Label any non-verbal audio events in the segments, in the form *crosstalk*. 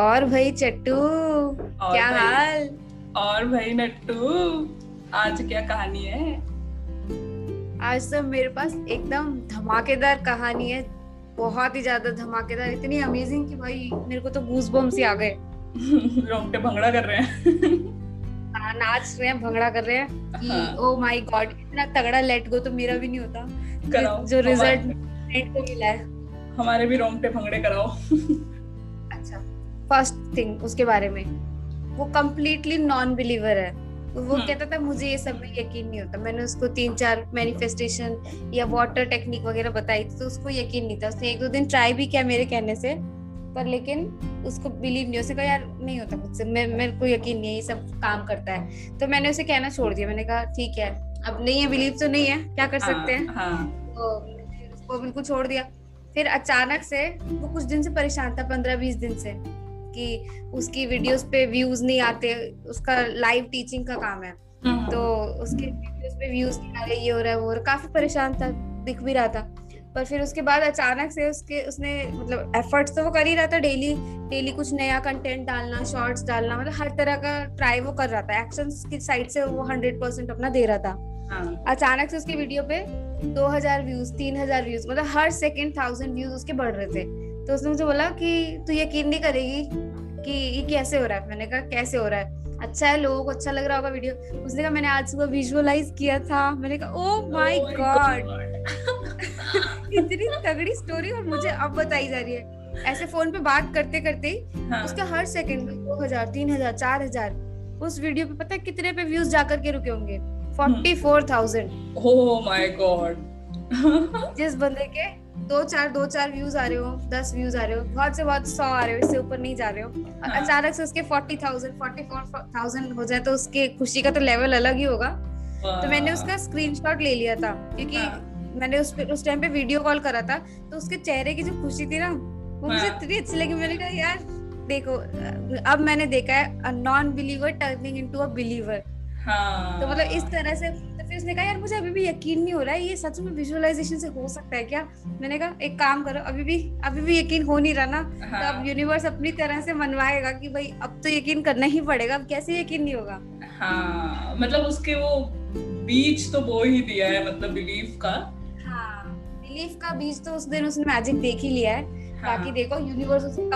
और भाई चट्टू क्या हाल? और भाई नट्टू आज क्या कहानी है? आज तो मेरे पास एकदम धमाकेदार कहानी है बहुत ही ज़्यादा धमाकेदार इतनी अमेजिंग कि भाई मेरे को तो गूस बम्स ही आ गए। *laughs* रोंगटे भंगड़ा कर रहे हैं। हाँ, नाच रहे हैं भंगड़ा कर रहे हैं कि। ओ माय गॉड इतना तगड़ा लेट गो तो मेरा भी नहीं होता। जो रिज़ल्ट हमारे, को मिला है। हमारे भी रोंगटे भंगड़े कराओ। *laughs* अच्छा। फ़र्स्ट थिंग उसके बारे में। वो कम्प्लीटली नॉन बिलीवर है। वो हम्म। कहता था मुझे ये सब में यकीन नहीं होता। मैंने उसको तीन चार मैनिफेस्टेशन या वाटर टेक्निक वगैरह बताई थी तो उसको यकीन नहीं था। उसने एक दो दिन ट्राई भी किया मेरे कहने से पर लेकिन उसको बिलीव नहीं। उसने कहा यार नहीं होता मुझसे। मैं मेरे को यकीन नहीं है ये सब काम करता है। तो मैंने उसे कहना छोड़ दिया। मैंने कहा ठीक है। अब नहीं है बिलीव तो नहीं है। क्या कर सकते हैं? हाँ, हाँ तो उसको बिल्कुल छोड़ दिया। फिर अचानक से वो कुछ दिन से परेशान था पंद्रह बीस दिन से। कि उसकी वीडियोस पे व्यूज़ नहीं आते उसका लाइव टीचिंग का काम है। हम्म, तो उसके वीडियोस पे व्यूज़ नहीं आ रहे ये हो रहा है वो हो काफ़ी परेशान था दिख भी रहा था। पर फिर उसके बाद अचानक से उसके उसने मतलब एफर्ट्स तो वो कर ही रहा था डेली डेली कुछ नया कंटेंट डालना शॉर्ट्स डालना मतलब हर तरह का ट्राई वो कर रहा था। एक्शन की साइड से वो हंड्रेड परसेंट अपना दे रहा था। हाँ, अचानक से उसकी वीडियो पे 2000 व्यूज़ 3000 व्यूज़ मतलब हर सेकेंड थाउज़ेंड व्यूज़ उसके बढ़ रहे थे। तो उसने मुझे बोला कि तू यकीन नहीं करेगी कि ये कैसे हो रहा है। मैंने कहा कैसे हो रहा है? अच्छा है लोगों को अच्छा लग रहा होगा वीडियो। उसने कहा मैंने आज सुबह विजुअलाइज किया था। मैंने कहा ओ माय गॉड इतनी तगड़ी स्टोरी और मुझे अब बताई जा रही है। ऐसे फ़ोन पे बात करते करते ही। हाँ, उसका हर सेकंड दो हज़ार तीन हज़ार चार हज़ार उस वीडियो पे पता है कितने पे व्यूज़ जाकर के रुके होंगे? Forty four thousand oh my God जिस बंदे के दो चार दो चार व्यूज़ आ रहे हो दस व्यूज़ आ रहे हो बहुत से बहुत सौ आ रहे हो इससे ऊपर नहीं जा रहे हो और हाँ। अचानक से उसके forty thousand forty four thousand हो जाए तो उसके खुशी का तो लेवल अलग ही होगा तो मैंने उसका स्क्रीनशॉट ले लिया था क्योंकि हाँ। मैंने उस उस टाइम पे वीडियो कॉल करा था तो उसके चेहरे की जो खुशी थी ना वो मुझे हाँ। इतनी अच्छी लगी मैंने कहा यार देखो अब मैंने देखा है non believer turning into a believer हाँ तो मतलब इस तरह से फिर उसने कहा यार मुझे अभी भी यकीन नहीं हो रहा है ये सच में विजुअलाइजेशन से हो सकता है क्या? मैंने कहा एक काम करो अभी भी अभी भी यकीन हो नहीं रहा ना तो हाँ, अब यूनिवर्स अपनी तरह से मनवाएगा कि भाई अब तो यकीन करना ही पड़ेगा अब कैसे यकीन नहीं होगा? हाँ मतलब उसके वो बीच तो वो ही दिया है मतलब बिलीफ का। हाँ बिलीफ का बीज तो उस दिन उसने मैजिक देख ही लिया है। हाँ, बाकी देखो यूनिवर्स उसे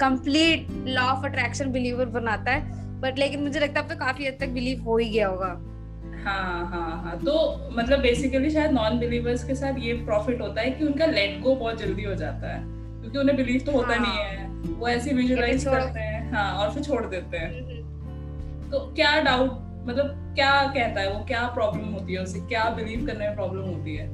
complete law of attraction believer बनाता है। बट लेकिन मुझे लगता है अब तो काफ़ी हद तक बिलीव हो ही गया होगा। हाँ हाँ हाँ। तो मतलब बेसिकली शायद नॉन बिलीवर्स के साथ ये प्रॉफिट होता है कि उनका लेट गो बहुत जल्दी हो जाता है। क्योंकि उन्हें बिलीव तो होता हाँ। नहीं है। वो ऐसे विजुअलाइज करते हैं। हाँ और फिर छोड़ देते हैं। तो क्या डाउट मतलब क्या कहता है वो? क्या प्रॉब्लम होती है उसे? क्या बिलीव करने में प्रॉब्लम होती है?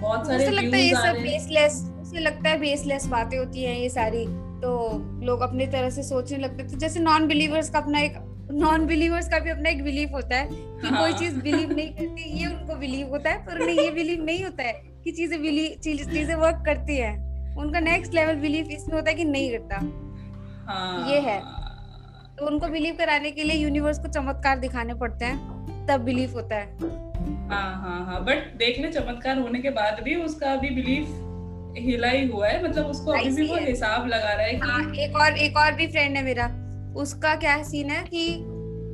बहुत सारे मुझे लगता है ये सब बेसलेस मुझे लगता है बेसलेस बातें होती हैं ये सारी। तो लोग अपनी तरह से सोचने लगते हैं। तो जैसे नॉन बिलीवर्स का अपना एक नॉन बिलीवर्स का भी अपना एक बिलीफ होता है कि हाँ। कोई चीज़ बिलीव नहीं करती ये उनको बिलीव होता है पर उन्हें ये बिलीव नहीं होता है कि चीज़ें बिलीव चीज़ें वर्क करती हैं। उनका नेक्स्ट लेवल बिलीफ इसमें होता है कि नहीं करता। हाँ। ये है। तो उनको बिलीव कराने के लिए यूनिवर्स को चमत्कार दिखाने पड़ते हैं तब बिलीफ होता है। हाँ हाँ हाँ बट देख ले चमत्कार होने के बाद भी उसका अभी बिलीफ हिला ही हुआ है मतलब उसको अभी भी वो हिसाब लगा रहा है हाँ कि एक और एक और भी फ्रेंड है मेरा। उसका क्या सीन है कि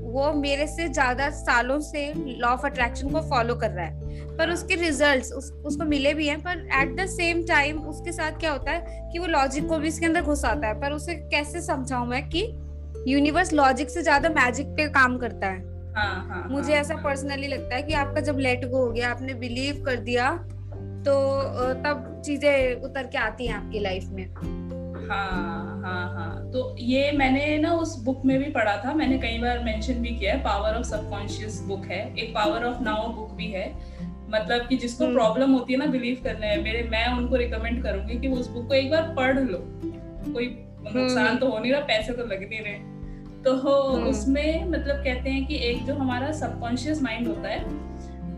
वो मेरे से ज़्यादा सालों से लॉ ऑफ़ अट्रैक्शन को फॉलो कर रहा है। पर उसके रिजल्ट्स उस, उसको मिले भी हैं पर एट द सेम टाइम उसके साथ क्या होता है कि वो लॉजिक को भी इसके अंदर घुस आता है। पर उसे कैसे समझाऊं मैं कि यूनिवर्स लॉजिक से ज़्यादा मैजिक पे काम करता है? हाँ हाँ मुझे हाँ, ऐसा हाँ। पर्सनली लगता है कि आपका जब लेट गो हो गया आपने बिलीव कर दिया तो तब चीज़ें उतर के आती हैं आपकी लाइफ में। हाँ हाँ हाँ। तो ये मैंने ना उस बुक में भी पढ़ा था। मैंने कई बार मेंशन भी किया है। पावर ऑफ़ सबकॉन्शियस बुक है। एक पावर ऑफ़ नाउ बुक भी है। मतलब कि जिसको हम्म। प्रॉब्लम होती है ना बिलीव करने में मेरे मैं उनको रिकमेंड करूँगी कि वो उस बुक को एक बार पढ़ लो। कोई नुकसान तो हो नहीं रहा पैसे तो लग नहीं रहे। तो हम्म। उसमें मतलब कहते हैं कि एक जो हमारा सबकॉन्शियस माइंड होता है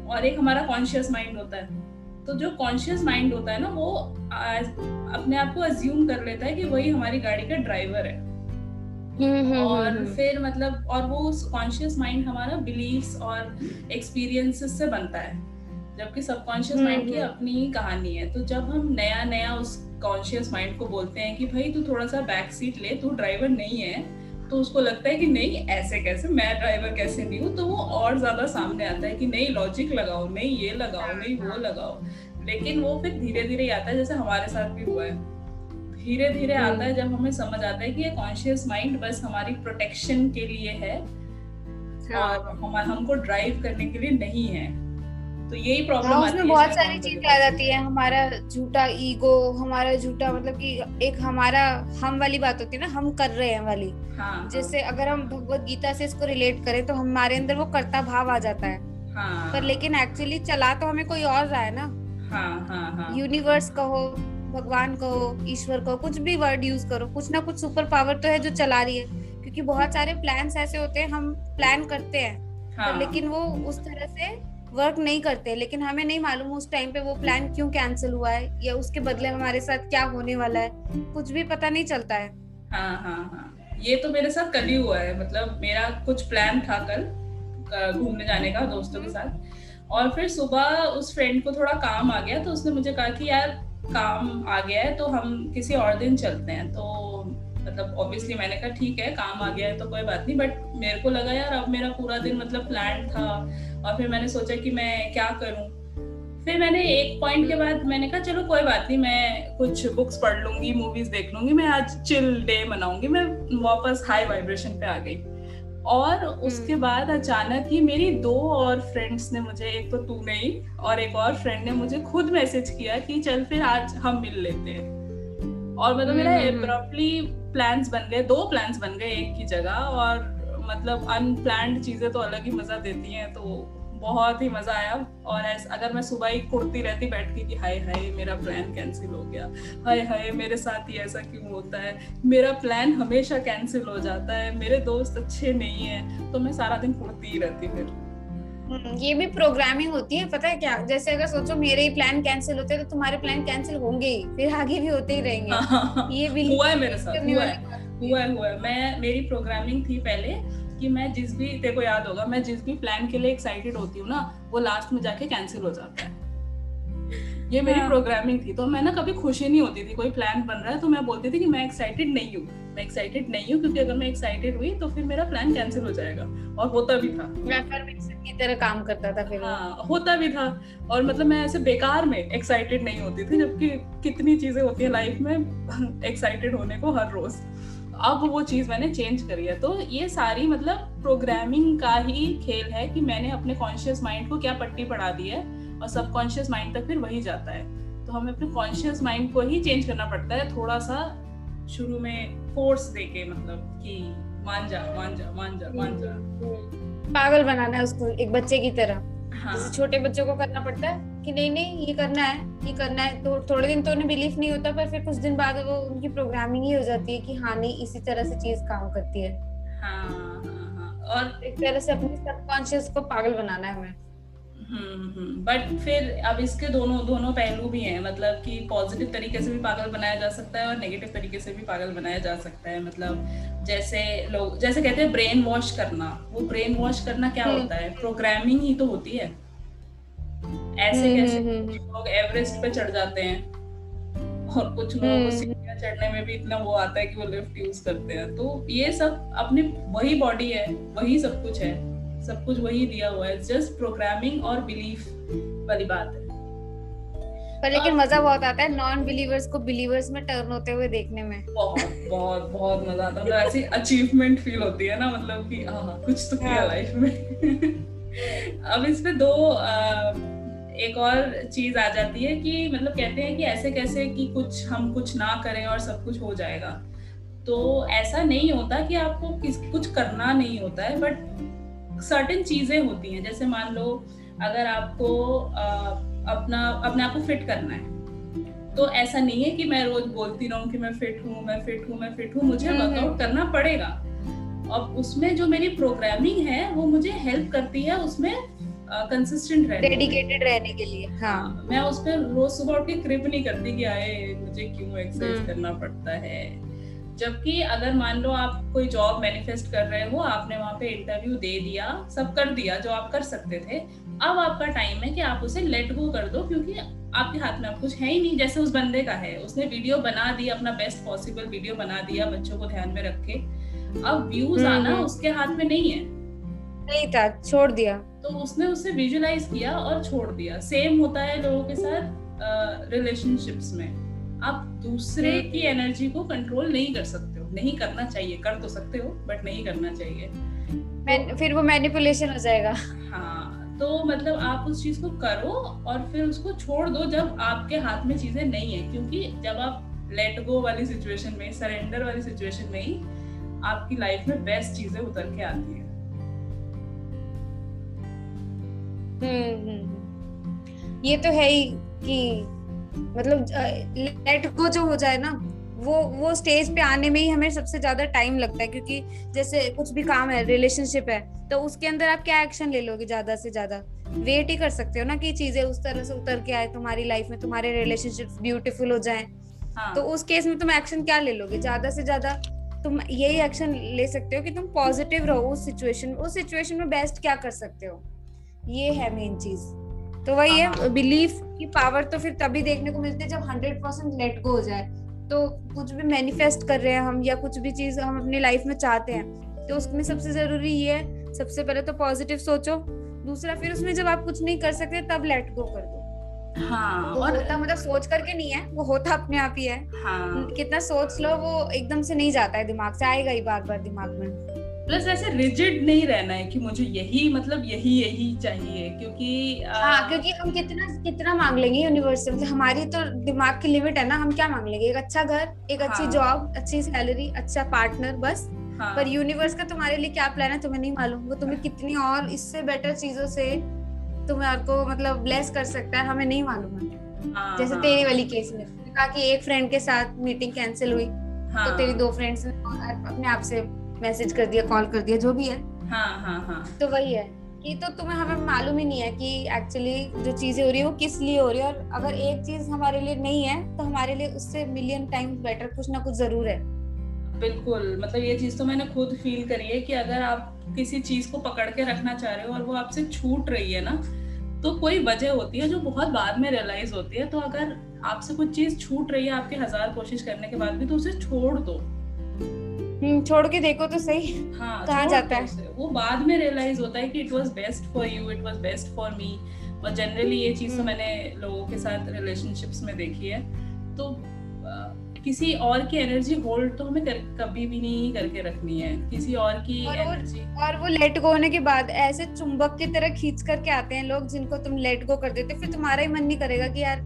और एक हमारा कॉन्शियस माइंड होता है। तो जो कॉन्शियस माइंड होता है ना वो अपने आप को अज्यूम कर लेता है कि वही हमारी गाड़ी का ड्राइवर है। और फिर मतलब और वो कॉन्शियस माइंड हमारा बिलीव्स और एक्सपीरियंसेस से बनता है। जबकि सबकॉन्शियस हम्म, माइंड की हम्म। अपनी ही कहानी है। तो जब हम नया नया उस कॉन्शियस माइंड को बोलते हैं कि भाई तू थोड़ा सा बैक सीट ले तू ड्राइवर नहीं है तो उसको लगता है कि नहीं ऐसे कैसे? मैं ड्राइवर कैसे नहीं हूँ? तो वो और ज़्यादा सामने आता है कि नहीं लॉजिक लगाओ नहीं ये लगाओ नहीं वो लगाओ। लेकिन वो फिर धीरे धीरे आता है जैसे हमारे साथ भी हुआ है। धीरे धीरे आता है जब हमें समझ आता है कि ये कॉन्शियस माइंड बस हमारी प्रोटेक्शन के लिए है हाँ। और हम हमको ड्राइव करने के लिए नहीं है। तो यही प्रॉब्लम हाँ, उसमें बहुत सारी चीज़ें आ जाती है। हमारा झूठा ईगो हमारा झूठा मतलब कि एक हमारा हम वाली बात होती है ना हम कर रहे हैं वाली। हाँ, जैसे हाँ. अगर हम भगवत गीता से इसको रिलेट करें तो हमारे अंदर वो कर्ता भाव आ जाता है। हाँ, पर लेकिन एक्चुअली चला तो हमें कोई और रहा है ना। हाँ, हाँ, हाँ. यूनिवर्स कहो भगवान कहो ईश्वर कहो कुछ भी वर्ड यूज़ करो कुछ ना कुछ सुपर पावर तो है जो चला रही है। क्योंकि बहुत सारे प्लान ऐसे होते हैं हम प्लान करते हैं। हाँ. लेकिन वो उस तरह से वर्क नहीं करते, लेकिन हमें नहीं मालूम उस टाइम पे वो प्लान क्यों कैंसिल हुआ है, या उसके बदले हमारे साथ क्या होने वाला है, कुछ भी पता नहीं चलता है। हाँ हाँ हाँ। ये तो मेरे साथ कल ही हुआ है मतलब मेरा कुछ प्लान था कल घूमने जाने का दोस्तों के साथ। और फिर सुबह उस फ्रेंड को थोड़ा काम आ गया तो उसने मुझे कहा कि यार, काम आ गया है तो हम किसी और दिन चलते हैं। तो मतलब ऑब्वियसली मैंने कहा, ठीक है, काम आ गया है तो कोई बात नहीं। बट मेरे को लगा, यार, अब मेरा पूरा दिन मतलब प्लान था और फिर मैंने सोचा कि मैं क्या करूँ फिर मैंने एक पॉइंट के बाद मैंने कहा चलो कोई बात नहीं मैं कुछ बुक्स पढ़ लूँगी मूवीज़ देख लूँगी मैं आज चिल डे मनाऊँगी मैं वापस हाई वाइब्रेशन पे आ गई और उसके हम्म। बाद अचानक ही मेरी दो और फ्रेंड्स ने मुझे एक तो तू नहीं और एक और फ्रेंड ने मुझे खुद मैसेज किया कि चल फिर आज हम मिल लेते हैं और मतलब मेरा एब्रप्टली हम्म। प्लान्स बन गए दो प्लान्स बन गए एक की जगह और मतलब अनप्लान्ड चीज़ें तो अलग ही मज़ा देती हैं तो बहुत ही मज़ा आया। और ऐसा अगर मैं सुबह ही कुड़ती रहती बैठ के कि हाय हाय मेरा प्लान कैंसिल हो गया। हाय हाय मेरे साथ ही ऐसा क्यों होता है? मेरा प्लान हमेशा कैंसिल हो जाता है। मेरे दोस्त अच्छे नहीं है तो मैं सारा दिन कुड़ती ही रहती फिर। हम्म, ये भी प्रोग्रामिंग होती है पता है क्या? जैसे अगर सोचो मेरे ही प्लान कैंसिल होते हैं तो तुम्हारे प्लान कैंसिल होंगे ही फिर आगे भी होते ही रहेंगे। हाँ, हाँ, हाँ। ये भी हुआ है मेरे साथ हुआ है। हुआ है हुआ है। मैं मेरी प्रोग्रामिंग थी पहले कि मैं जिस भी तेरे को याद होगा मैं जिस भी प्लान के लिए एक्साइटेड होती हूँ ना वो लास्ट में जाके कैंसिल हो जाता है। ये मेरी हाँ. प्रोग्रामिंग थी। तो मैं ना कभी खुशी नहीं होती थी कोई प्लान बन रहा है तो मैं बोलती थी कि मैं एक्साइटेड नहीं हूँ। मैं एक्साइटेड नहीं हूँ क्योंकि अगर मैं एक्साइटेड हुई तो फिर मेरा प्लान कैंसिल हो जाएगा। और होता भी था। की तरह काम करता था फिर। हाँ होता भी था। और मतलब मैं ऐसे बेकार में एक्साइटेड नहीं होती थी जबकि कितनी चीज़ें होती है लाइफ में *laughs* एक्साइटेड होने को हर रोज। अब वो चीज़ मैंने चेंज करी है। तो ये सारी मतलब प्रोग्रामिंग का ही खेल है कि मैंने अपने कॉन्शियस माइंड को क्या पट्टी पढ़ा दी है और सबकॉन्शियस माइंड तक फिर वही जाता है। तो हमें अपने कॉन्शियस माइंड को ही चेंज करना पड़ता है थोड़ा सा शुरू में फोर्स देके मतलब कि मान जा मान जा मान जा मान जा। पागल बनाना है उसको एक बच्चे की तरह। हाँ. जैसे छोटे बच्चों को करना पड़ता है कि नहीं नहीं ये करना है ये करना है तो थोड़े दिन तो उन्हें बिलीफ नहीं होता पर फिर कुछ दिन बाद वो उनकी प्रोग्रामिंग ही हो जाती है कि हाँ नहीं इसी तरह से चीज़ काम करती है हाँ, हाँ, हाँ. और एक तरह से अपने सबकॉन्शियस को पागल बनाना है हमें बट फिर अब इसके दोनों दोनों पहलू भी हैं। मतलब कि पॉजिटिव तरीके से भी पागल बनाया जा सकता है और नेगेटिव तरीके से भी पागल बनाया जा सकता है। मतलब जैसे लोग जैसे कहते हैं ब्रेन वॉश करना। वो ब्रेन वॉश करना क्या हम्म। होता है? प्रोग्रामिंग ही तो होती है। ऐसे हम्म, कैसे हम्म, लोग एवरेस्ट पे चढ़ जाते हैं। और कुछ लोग सीढ़ियाँ चढ़ने में भी इतना वो आता है कि वो लिफ्ट यूज़ करते हैं। तो ये सब अपने वही बॉडी है वही सब कुछ है। सब कुछ वही दिया हुआ है। जस्ट प्रोग्रामिंग और बिलीफ वाली बात है। पर लेकिन मज़ा बहुत आता है नॉन बिलीवर्स को बिलीवर्स में टर्न होते हुए देखने में। बहुत बहुत बहुत मज़ा आता है। मतलब ऐसी अचीवमेंट फील होती है ना मतलब कि हाँ कुछ तो किया लाइफ हाँ। में। *laughs* अब इस पे दो आ, एक और चीज़ आ जाती है कि मतलब कहते हैं कि ऐसे कैसे कि कुछ हम कुछ ना करें और सब कुछ हो जाएगा। तो ऐसा नहीं होता कि आपको किस कुछ करना नहीं होता है बट सर्टेन चीज़ें होती हैं जैसे मान लो अगर आपको अपना अपने आप को फिट करना है तो ऐसा नहीं है कि मैं रोज बोलती रहूँ कि मैं फिट हूँ मैं फिट हूँ मैं फिट हूँ मुझे वर्कआउट हम्म, हम्म। करना पड़ेगा अब उसमें जो मेरी प्रोग्रामिंग है वो मुझे हेल्प करती है उसमें कंसिस्टेंट रहने डेडिकेटेड रहने के लिए हाँ।, हाँ मैं उस पर रोज सुबह उठ के क्रिप नहीं करती कि आए मुझे क्यों एक्सरसाइज हम्म। करना पड़ता है जबकि अगर मान लो आप कोई जॉब मैनिफेस्ट कर रहे हो आपने वहाँ पे इंटरव्यू दे दिया सब कर दिया जो आप कर सकते थे अब आपका टाइम है कि आप उसे लेट गो कर दो क्योंकि आपके हाथ में अब कुछ है ही नहीं जैसे उस बंदे का है। उसने वीडियो बना दी अपना बेस्ट पॉसिबल वीडियो बना दिया बच्चों को ध्यान में रख के। अब व्यूज़ हम्म, आना हम्म। उसके हाथ में नहीं है। नहीं था छोड़ दिया। तो उसने उसे विजुलाइज किया और छोड़ दिया। सेम होता है लोगों के साथ रिलेशनशिप्स में। आप दूसरे हम्म। की एनर्जी को कंट्रोल नहीं कर सकते हो। नहीं करना चाहिए। कर तो सकते हो बट नहीं करना चाहिए। मैं फिर वो मैनिपुलेशन हो जाएगा। हाँ तो मतलब आप उस चीज़ को करो और फिर उसको छोड़ दो जब आपके हाथ में चीज़ें नहीं है। क्योंकि जब आप लेट गो वाली सिचुएशन में सरेंडर वाली सिचुएशन में ही आपकी लाइफ में बेस्ट चीज़ें उतर के आती है। हम्म हम्म। ये तो है ही कि मतलब लेट गो जो हो जाए ना वो वो स्टेज पे आने में ही हमें सबसे ज़्यादा टाइम लगता है क्योंकि जैसे कुछ भी काम है रिलेशनशिप है तो उसके अंदर आप क्या एक्शन ले लोगे ज़्यादा से ज़्यादा? वेट ही कर सकते हो ना कि चीज़ें उस तरह से उतर के आए तुम्हारी लाइफ में तुम्हारे रिलेशनशिप ब्यूटीफुल हो जाए। हाँ। तो उस केस में तुम एक्शन क्या ले लोगे? ज़्यादा से ज़्यादा तुम यही एक्शन ले सकते हो कि तुम पॉजिटिव रहो उस सिचुएशन उस सिचुएशन में बेस्ट क्या कर सकते हो? ये है मेन चीज़। तो वही हाँ। है बिलीफ की पावर तो फिर तभी देखने को मिलती है जब हंड्रेड परसेंट लेट गो हो जाए। तो कुछ भी मैनिफेस्ट कर रहे हैं हम या कुछ भी चीज़ हम अपनी लाइफ में चाहते हैं तो उसमें सबसे ज़रूरी ये है सबसे पहले तो पॉजिटिव सोचो दूसरा फिर उसमें जब आप कुछ नहीं कर सकते तब लेट गो कर दो। हाँ और होता मतलब सोच करके नहीं है वो होता अपने आप ही है। हाँ। कितना सोच लो वो एकदम से नहीं जाता है दिमाग से आएगा ही बार बार दिमाग में। प्लस ऐसे रिजिड नहीं रहना है कि मुझे यही मतलब यही यही चाहिए क्योंकि आ, हाँ क्योंकि हम कितना कितना मांग लेंगे यूनिवर्स से। मतलब हमारी तो दिमाग की लिमिट है ना हम क्या मांग लेंगे? एक अच्छा घर एक अच्छी हाँ। जॉब अच्छी सैलरी अच्छा पार्टनर बस। हाँ, पर यूनिवर्स का तुम्हारे लिए क्या प्लान है तुम्हें नहीं मालूम। वो तुम्हें कितनी और इससे बेटर चीज़ों से तुम्हारे को मतलब ब्लेस कर सकता है हमें नहीं मालूम। है हाँ, जैसे हाँ, तेरी वाली केस में। कहा कि एक फ्रेंड के साथ मीटिंग कैंसिल हुई हाँ, तो तेरी दो फ्रेंड्स ने अपने आप से मैसेज कर दिया कॉल कर दिया जो भी है। हाँ हाँ हाँ। तो वही है कि तो तुम्हें हमें मालूम ही नहीं है कि एक्चुअली जो चीज़ें हो रही है वो किस लिए हो रही है। और अगर एक चीज़ हमारे लिए नहीं है तो हमारे लिए उससे मिलियन टाइम्स बेटर कुछ ना कुछ ज़रूर है। बिल्कुल। मतलब ये चीज़ तो मैंने खुद फील करी है कि अगर आप किसी चीज़ को पकड़ के रखना चाह रहे हो और वो आपसे छूट रही है ना तो कोई वजह होती है जो बहुत बाद में रियलाइज़ होती है। तो अगर आपसे कुछ चीज़ छूट रही है आपके हज़ार कोशिश करने के बाद भी तो उसे छोड़ दो। छोड़ के देखो तो सही। हाँ कहाँ जाता है? वो बाद में रियलाइज़ होता है कि it was best for you it was best for me और जनरली ये चीज़ तो हम्म। मैंने लोगों के साथ रिलेशनशिप्स में देखी है। तो किसी और की एनर्जी होल्ड तो हमें कर, कभी भी नहीं करके रखनी है। किसी और की और वो- एनर्जी और वो लेट गो होने के बाद ऐसे चुंबक की तरह खींच करके आते हैं लोग जिनको तुम लेट गो कर देते फिर तुम्हारा ही मन नहीं करेगा कि यार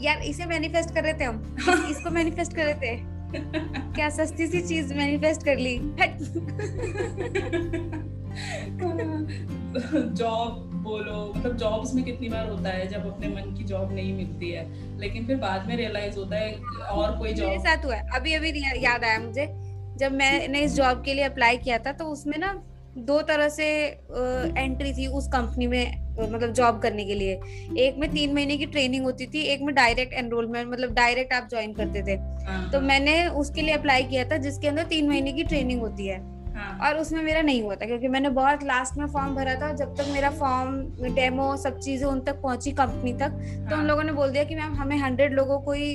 यार इसे मैनिफेस्ट कर रहे थे हम। *laughs* इसको मैनिफेस्ट कर रहे थे *laughs* क्या सस्ती सी चीज़ मैनिफेस्ट कर ली? *laughs* जॉब बोलो मतलब जॉब्स में कितनी बार होता है जब अपने मन की जॉब नहीं मिलती है लेकिन फिर बाद में रियलाइज़ होता है और कोई मेरे जॉब साथ हुआ है। अभी अभी याद आया मुझे जब मैंने इस जॉब के लिए अप्लाई किया था तो उसमें ना दो तरह से एंट्री थी उस कंपनी में मतलब जॉब करने के लिए। एक में तीन महीने की ट्रेनिंग होती थी एक में डायरेक्ट एनरोलमेंट मतलब डायरेक्ट आप ज्वाइन करते थे। हाँ, तो मैंने उसके लिए अप्लाई किया था जिसके अंदर तीन महीने की ट्रेनिंग होती है। हाँ, और उसमें मेरा नहीं हुआ था क्योंकि मैंने बहुत लास्ट में फॉर्म भरा था जब तक मेरा फॉर्म डेमो सब चीज़ें उन तक पहुँची कंपनी तक तो उन हाँ, लोगों ने बोल दिया कि मैम हमें हंड्रेड लोगों को ही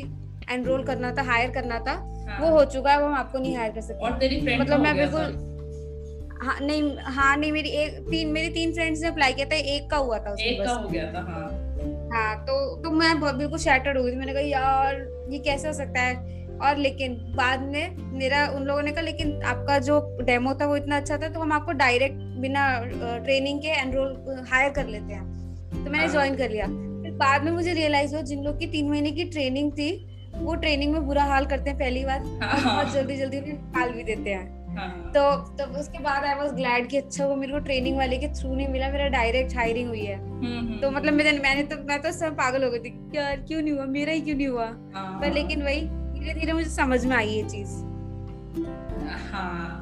एनरोल करना था हायर करना था। हाँ। वो हो चुका है वो हम आपको नहीं हायर कर सकते। मतलब मैं बिल्कुल हाँ नहीं हाँ नहीं मेरी एक तीन मेरी तीन फ्रेंड्स ने अप्लाई किया था एक का हुआ था उसमें एक का हो गया था हाँ। हाँ तो तो मैं बहुत बिल्कुल शैटर्ड हो गई थी। मैंने कहा यार ये कैसे हो सकता है? और लेकिन बाद में मेरा उन लोगों ने कहा लेकिन आपका जो डेमो था वो इतना अच्छा था तो हम आपको डायरेक्ट बिना ट्रेनिंग के एनरोल हायर कर लेते हैं। तो मैंने हाँ। ज्वाइन कर लिया। फिर बाद में मुझे रियलाइज़ हुआ जिन लोग की तीन महीने की ट्रेनिंग थी वो ट्रेनिंग में बुरा हाल करते हैं पहली बार और हाँ। बहुत जल्दी जल्दी उन्हें निकाल भी देते हैं हाँ, तो तो उसके बाद आई वाज ग्लैड कि अच्छा वो मेरे को ट्रेनिंग वाले के थ्रू नहीं मिला मेरा डायरेक्ट हायरिंग हुई है। हम्म, हम्म, तो मतलब मैंने मैंने तो मैं तो सब पागल हो गई थी यार क्यों नहीं हुआ मेरा ही क्यों नहीं हुआ? हाँ, पर लेकिन वही धीरे धीरे मुझे समझ में आई ये चीज़। हाँ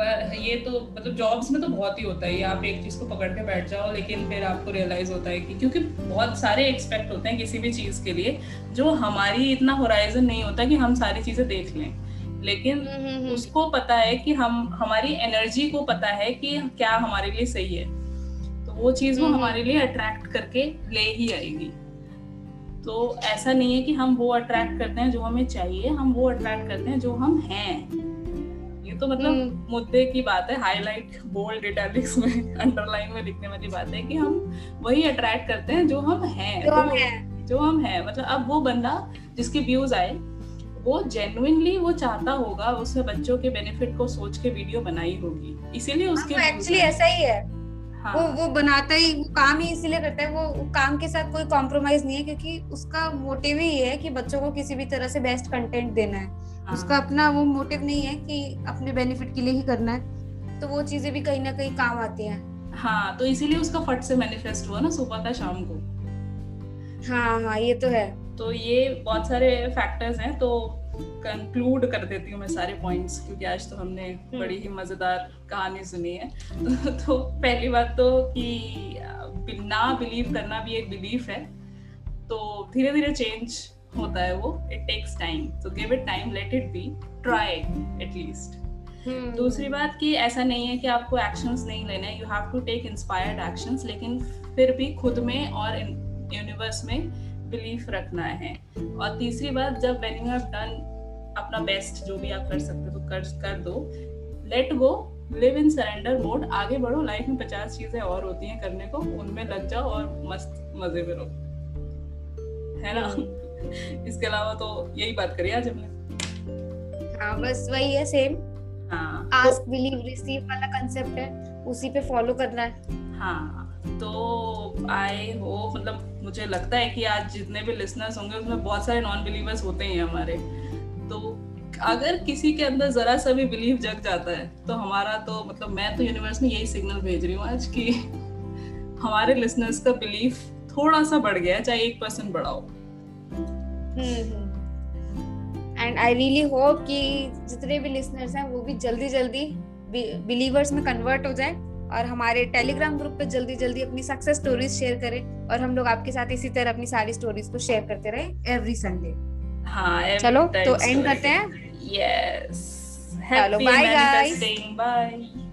पर ये तो मतलब जॉब्स में तो बहुत ही होता है आप एक चीज़ को पकड़ के बैठ जाओ लेकिन फिर आपको रियलाइज़ होता है कि क्योंकि बहुत सारे एक्सपेक्ट होते हैं किसी भी चीज़ के लिए जो हमारी इतना होराइजन नहीं होता कि हम सारी चीज़ें देख लें। लेकिन उसको पता है कि हम हमारी एनर्जी को पता है कि क्या हमारे लिए सही है। तो वो चीज़ वो हम्म। हमारे लिए अट्रैक्ट करके ले ही आएगी। तो ऐसा नहीं है कि हम वो अट्रैक्ट करते हैं जो हमें चाहिए हम वो अट्रैक्ट करते हैं जो हम हैं। ये तो मतलब हम्म। मुद्दे की बात है हाईलाइट बोल्ड इटैलिक्स में *laughs* अंडरलाइन में लिखने वाली बात है कि हम वही अट्रैक्ट करते हैं जो हम हैं। जो हम हैं। जो हम हैं। मतलब अब वो बंदा जिसके व्यूज़ आए वो जेन्युइनली वो चाहता होगा उसने बच्चों के बेनिफिट को सोच के वीडियो बनाई होगी। इसीलिए उसके एक्चुअली हाँ, ऐसा ही है। हाँ. वो वो बनाता ही वो काम ही इसीलिए करता है। वो काम के साथ कोई कॉम्प्रोमाइज नहीं है क्योंकि उसका मोटिव ही है कि बच्चों को किसी भी तरह से बेस्ट कंटेंट देना है। हाँ. उसका अपना वो मोटिव नहीं है कि अपने बेनिफिट के लिए ही करना है। तो वो चीज़ें भी कहीं ना कहीं काम आती हैं। हाँ तो इसीलिए उसका फट से मैनिफेस्ट हुआ ना सुबह का शाम को। हाँ हाँ ये तो है। तो ये बहुत सारे फैक्टर्स हैं तो कंक्लूड कर देती हूँ मैं सारे पॉइंट्स क्योंकि आज तो हमने हम्म। बड़ी ही मज़ेदार कहानी सुनी है। तो, *laughs* तो पहली बात तो कि ना बिलीव करना भी एक बिलीफ है तो धीरे धीरे चेंज होता है वो। इट टेक्स टाइम तो give it time let it be try at least दूसरी बात कि ऐसा नहीं है कि आपको एक्शंस नहीं लेने you have to take inspired actions लेकिन फिर भी खुद में और यूनिवर्स में बिलीफ रखना है। और तीसरी बात जब वेन यू हैव डन अपना बेस्ट जो भी आप कर सकते हो तो कर कर दो। Let go live in surrender mode आगे बढ़ो। लाइफ में पचास चीज़ें और होती हैं करने को उनमें लग जाओ और मस्त मज़े में रहो। है ना? *laughs* इसके अलावा तो यही बात करी आज हमने। हाँ बस वही है सेम हाँ। आस्क बिलीव रिसीव वाला कांसेप्ट है उसी पे फॉलो करना है। हाँ तो आई होप मतलब मुझे लगता है कि आज जितने भी लिसनर्स होंगे, उसमें बहुत सारे नॉन बिलीवर्स होते हैं हमारे। तो अगर किसी के अंदर जरा सा भी बिलीव जग जाता है तो हमारा तो मतलब मैं तो यूनिवर्स में यही सिग्नल भेज रही हूँ आज कि *laughs* हमारे लिसनर्स का बिलीफ थोड़ा सा बढ़ गया चाहे एक परसेंट बढ़ाओ। एंड आई रियली होप कि जितने भी लिसनर्स हैं, वो भी जल्दी जल्दी बिलीवर्स में कन्वर्ट हो जाए। और हमारे टेलीग्राम ग्रुप पे जल्दी जल्दी अपनी सक्सेस स्टोरीज शेयर करें और हम लोग आपके साथ इसी तरह अपनी सारी स्टोरीज को शेयर करते रहे एवरी संडे हाँ चलो तो एंड करते हैं। यस चलो बाय गाइस बाय